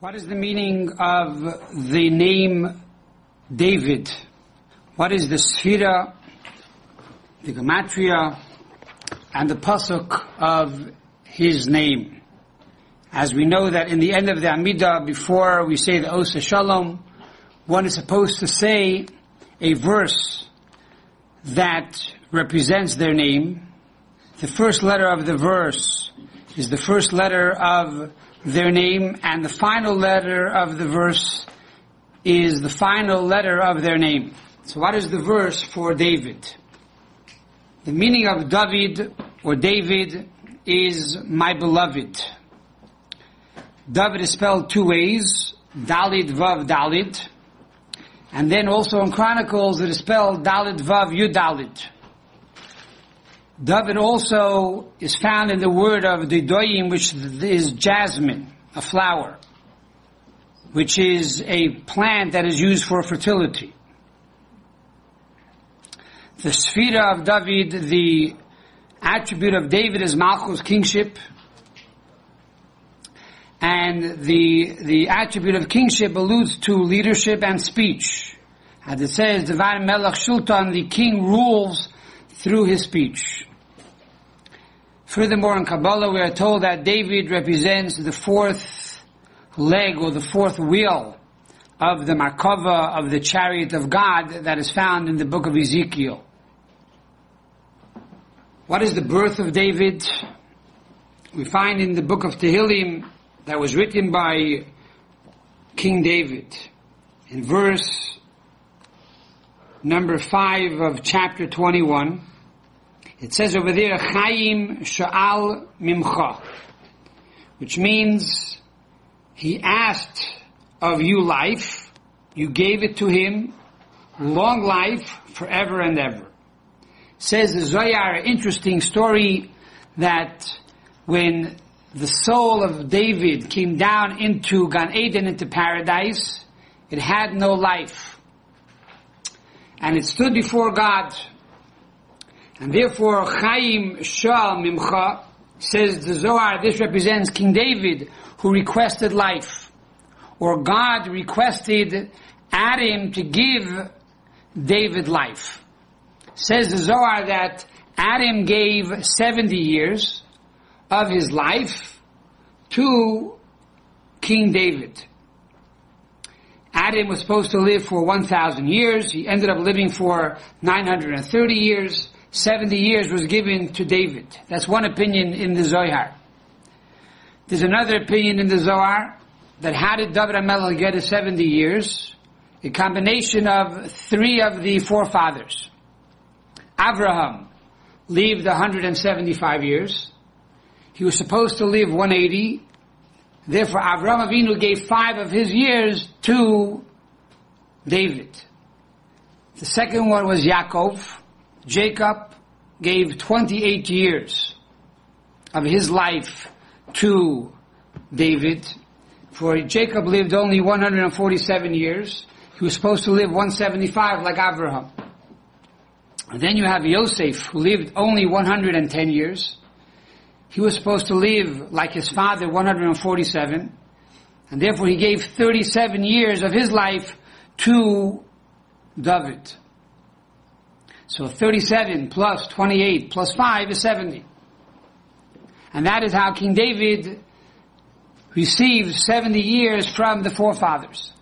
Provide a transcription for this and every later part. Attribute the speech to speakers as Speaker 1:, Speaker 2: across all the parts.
Speaker 1: What is the meaning of the name David? What is the Sphira, the Gematria, and the Pasuk of his name? As we know that in the end of the Amidah, before we say the Osa Shalom, one is supposed to say a verse that represents their name. The first letter of the verse is the first letter of their name, and the final letter of the verse is the final letter of their name. So what is the verse for David? The meaning of David or David is my beloved. David is spelled two ways, Dalid Vav Dalid, and then also in Chronicles it is spelled Dalid Vav Yudalid. David also is found in the word of Didoyim, which is jasmine, a flower, which is a plant that is used for fertility. The Sphira of David, the attribute of David is Malchus, kingship, and the, the attribute of kingship alludes to leadership and speech. As it says, Divine Melech Shultan, the king rules through his speech. Furthermore, in Kabbalah, we are told that David represents the fourth leg or the fourth wheel of the Markava of the chariot of God that is found in the book of Ezekiel. What is the birth of David? We find in the book of Tehillim that was written by King David in verse number 5 of chapter 21. It says over there, Chaim Sha'al Mimcha, which means he asked of you life, you gave it to him, long life, forever and ever. Says the Zohar, interesting story that when the soul of David came down into Gan Eden, into paradise, it had no life. And it stood before God and therefore, Chaim Shal Mimcha says the Zohar, this represents King David who requested life. Or God requested Adam to give David life. Says the Zohar that Adam gave 70 years of his life to King David. Adam was supposed to live for 1,000 years. He ended up living for 930 years. 70 years was given to David. That's one opinion in the Zohar. There's another opinion in the Zohar that how did David HaMelech get his 70 years? A combination of three of the forefathers. Abraham lived 175 years. He was supposed to live 180. Therefore, Avraham Avinu gave five of his years to David. The second one was Yaakov. Jacob gave 28 years of his life to David. For Jacob lived only 147 years. He was supposed to live 175 like Abraham. And then you have Yosef who lived only 110 years. He was supposed to live like his father 147. And therefore he gave 37 years of his life to David. So 37 plus 28 plus 5 is 70. And that is how King David received 70 years from the forefathers.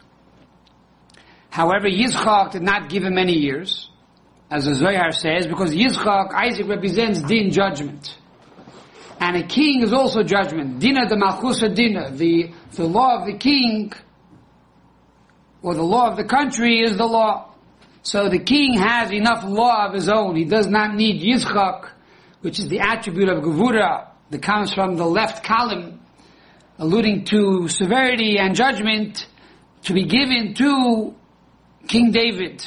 Speaker 1: However, Yitzchak did not give him many years, as the Zohar says, because Yitzchak, Isaac represents din, judgment. And a king is also judgment. Dina the Malchusa Dina, the, the law of the king, or the law of the country is the law. So the king has enough law of his own. He does not need Yitzchak, which is the attribute of Gevura that comes from the left column, alluding to severity and judgment to be given to King David.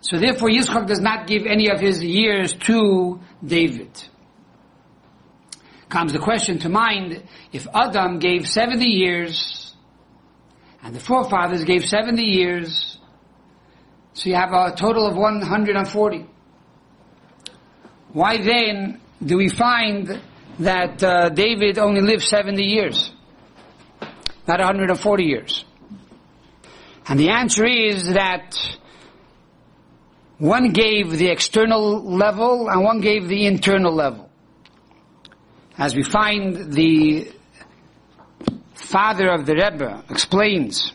Speaker 1: So therefore Yitzchak does not give any of his years to David. Comes the question to mind, if Adam gave 70 years, and the forefathers gave 70 years, so you have a total of 140. Why then do we find that uh, David only lived 70 years? not 140 years? And the answer is that one gave the external level and one gave the internal level. As we find the father of the Rebbe explains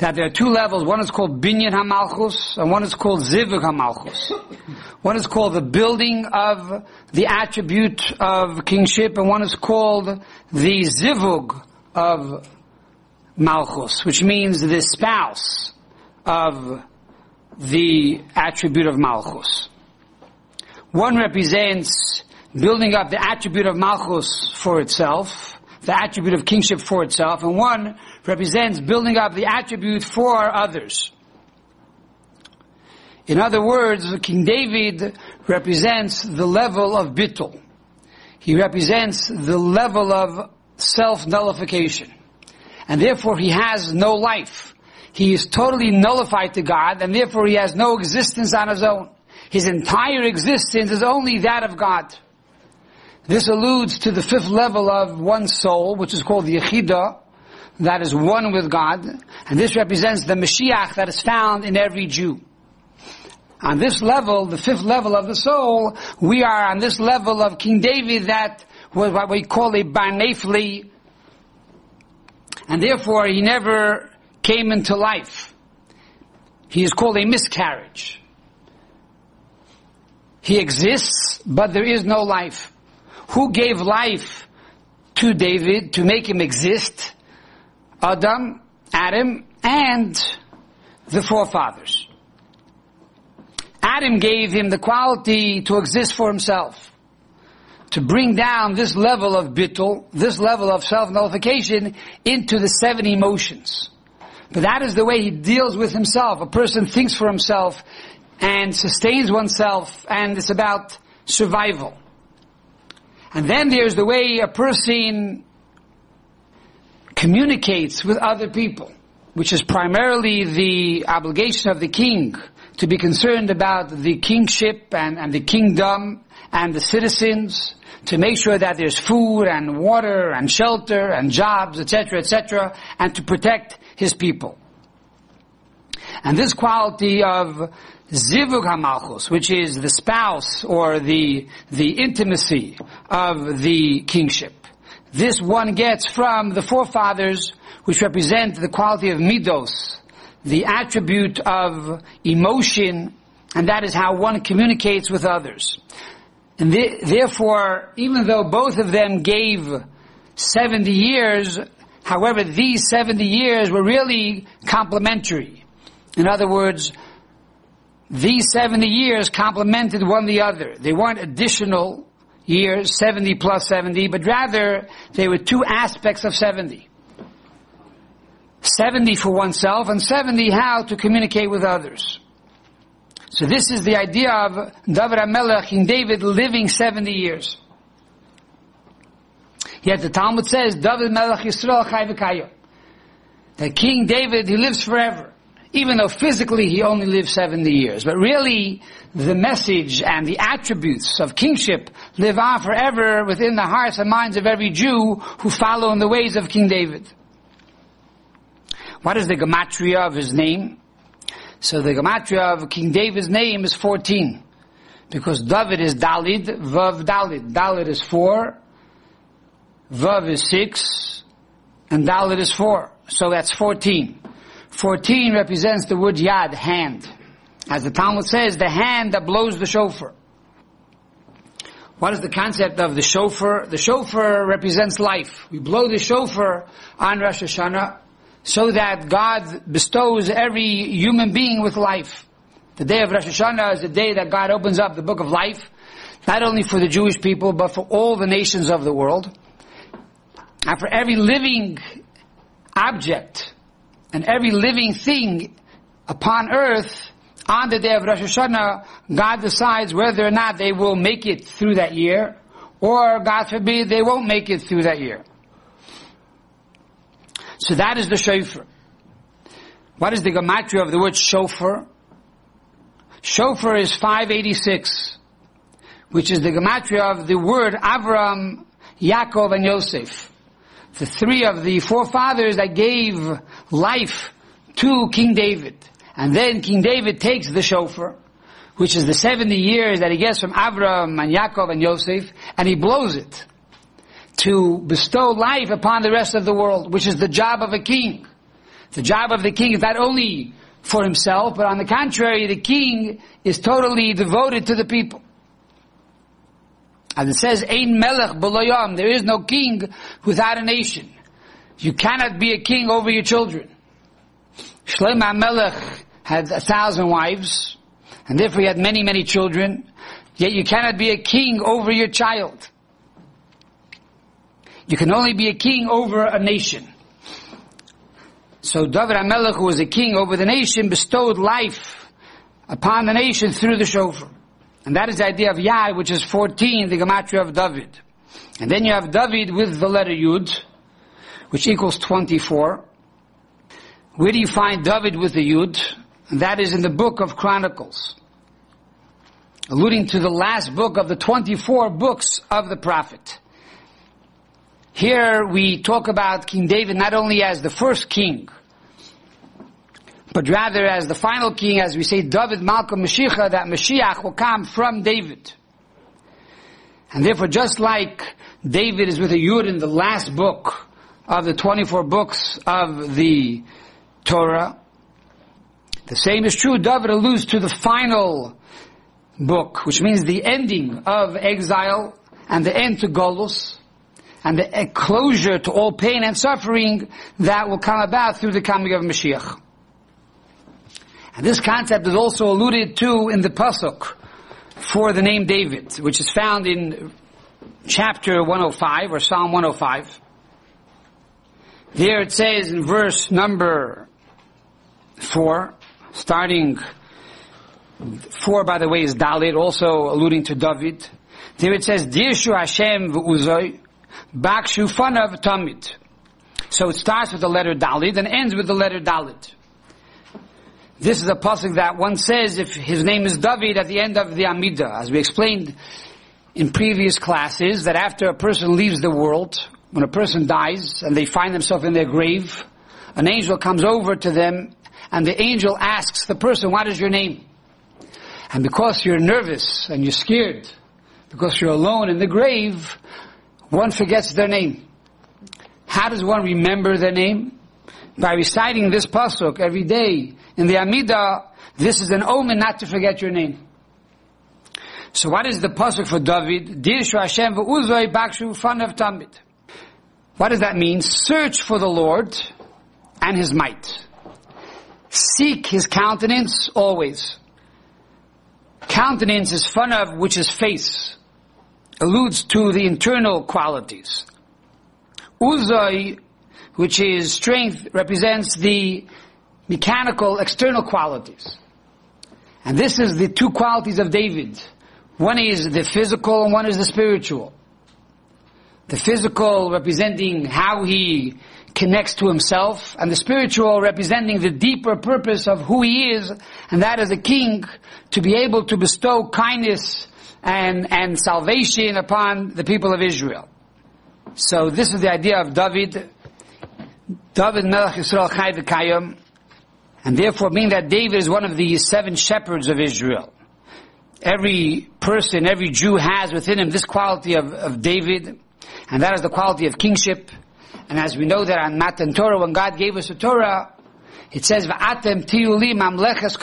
Speaker 1: that there are two levels. One is called Binyan HaMalchus and one is called Zivug HaMalchus. One is called the building of the attribute of kingship and one is called the Zivug of Malchus, which means the spouse of the attribute of Malchus. One represents building up the attribute of Malchus for itself, the attribute of kingship for itself, and one represents building up the attribute for others. In other words, King David represents the level of bittul. He represents the level of self-nullification. And therefore he has no life. He is totally nullified to God, and therefore he has no existence on his own. His entire existence is only that of God. This alludes to the fifth level of one soul, which is called the Yechidah, that is one with God, and this represents the Mashiach that is found in every Jew. On this level, the fifth level of the soul, we are on this level of King David that was what we call a Barnefli, and therefore he never came into life. He is called a miscarriage. He exists, but there is no life. Who gave life to David to make him exist? Adam, Adam, and the forefathers. Adam gave him the quality to exist for himself. To bring down this level of bittul, this level of self-nullification into the seven emotions. But that is the way he deals with himself. A person thinks for himself and sustains oneself and it's about survival. And then there's the way a person communicates with other people, which is primarily the obligation of the king to be concerned about the kingship and, and the kingdom and the citizens, to make sure that there's food and water and shelter and jobs, etc., etc., and to protect his people. And this quality of zivug hamalchus, which is the spouse or the the intimacy of the kingship, this one gets from the forefathers, which represent the quality of midos, the attribute of emotion, and that is how one communicates with others. And th- therefore, even though both of them gave 70 years, however, these 70 years were really complementary. In other words, these 70 years complemented one the other. They weren't additional years, 70 plus 70, but rather they were two aspects of 70. 70 for oneself and 70 how to communicate with others. So this is the idea of David HaMelech, King David living 70 years. Yet the Talmud says, David Melech Yisrael Chai That King David, he lives forever even though physically he only lived 70 years. But really, the message and the attributes of kingship live on forever within the hearts and minds of every Jew who follow in the ways of King David. What is the gematria of his name? So the gematria of King David's name is 14. Because David is Dalid, Vav Dalid. Dalid is 4, Vav is 6, and Dalid is 4. So that's 14. 14 represents the word yad, hand. As the Talmud says, the hand that blows the shofar. What is the concept of the shofar? The shofar represents life. We blow the shofar on Rosh Hashanah so that God bestows every human being with life. The day of Rosh Hashanah is the day that God opens up the book of life, not only for the Jewish people, but for all the nations of the world. And for every living object and every living thing upon earth on the day of Rosh Hashanah, God decides whether or not they will make it through that year, or God forbid they won't make it through that year. So that is the shofar. What is the gematria of the word shofar? Shofar is 586, which is the gematria of the word Avram, Yaakov, and Yosef. The three of the forefathers that gave life to King David. And then King David takes the shofar, which is the 70 years that he gets from Avram and Yaakov and Yosef, and he blows it to bestow life upon the rest of the world, which is the job of a king. The job of the king is not only for himself, but on the contrary, the king is totally devoted to the people. As it says, Ein melech there is no king without a nation. You cannot be a king over your children. Shlomo Melech had a thousand wives, and therefore he had many, many children, yet you cannot be a king over your child. You can only be a king over a nation. So David HaMelech, who was a king over the nation, bestowed life upon the nation through the shofar. And that is the idea of Yad, which is 14, the gematria of David. And then you have David with the letter Yud, which equals 24. Where do you find David with the Yud? And that is in the book of Chronicles. Alluding to the last book of the 24 books of the prophet. Here we talk about King David not only as the first king, but rather as the final king, as we say, David Malka Mashiach, that Mashiach will come from David. And therefore, just like David is with a Yud in the last book of the 24 books of the Torah, the same is true, David alludes to the final book, which means the ending of exile and the end to Golus, and the closure to all pain and suffering that will come about through the coming of Mashiach. And this concept is also alluded to in the Pasuk for the name David, which is found in chapter 105 or Psalm 105. There it says in verse number 4, starting 4 by the way is Dalit, also alluding to David. There it says, Dirshu Hashem v'uzoi, bakshu fanav. So it starts with the letter Dalit and ends with the letter Dalit. This is a pasuk that one says if his name is David at the end of the Amidah, as we explained in previous classes, that after a person leaves the world, when a person dies and they find themselves in their grave, an angel comes over to them and the angel asks the person, what is your name? And because you're nervous and you're scared, because you're alone in the grave, one forgets their name. How does one remember their name? By reciting this pasuk every day in the Amidah, this is an omen not to forget your name. So what is the pasuk for David? Dirshu Hashem v'uzoi bakshu fanav tamid. What does that mean? Search for the Lord and His might. Seek His countenance always. Countenance is fanav, which is face. Alludes to the internal qualities. Uzoi, which is strength, represents the mechanical external qualities. And this is the two qualities of David. One is the physical and one is the spiritual. The physical representing how he connects to himself and the spiritual representing the deeper purpose of who he is and that as a king to be able to bestow kindness and, and salvation upon the people of Israel. So this is the idea of David. David Melech Yisrael Chai and therefore, being that David is one of the seven shepherds of Israel, every person, every Jew has within him this quality of, of David, and that is the quality of kingship. And as we know that on Matan Torah, when God gave us the Torah, it says, "Va'atem mamleches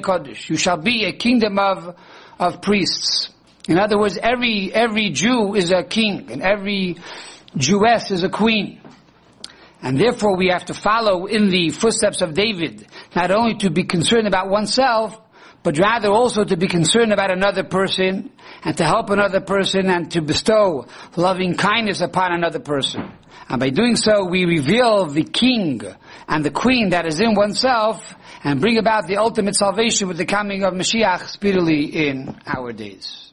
Speaker 1: kodesh." You shall be a kingdom of of priests. In other words, every every Jew is a king, and every Jewess is a queen. And therefore we have to follow in the footsteps of David, not only to be concerned about oneself, but rather also to be concerned about another person, and to help another person, and to bestow loving kindness upon another person. And by doing so, we reveal the king and the queen that is in oneself, and bring about the ultimate salvation with the coming of Mashiach speedily in our days.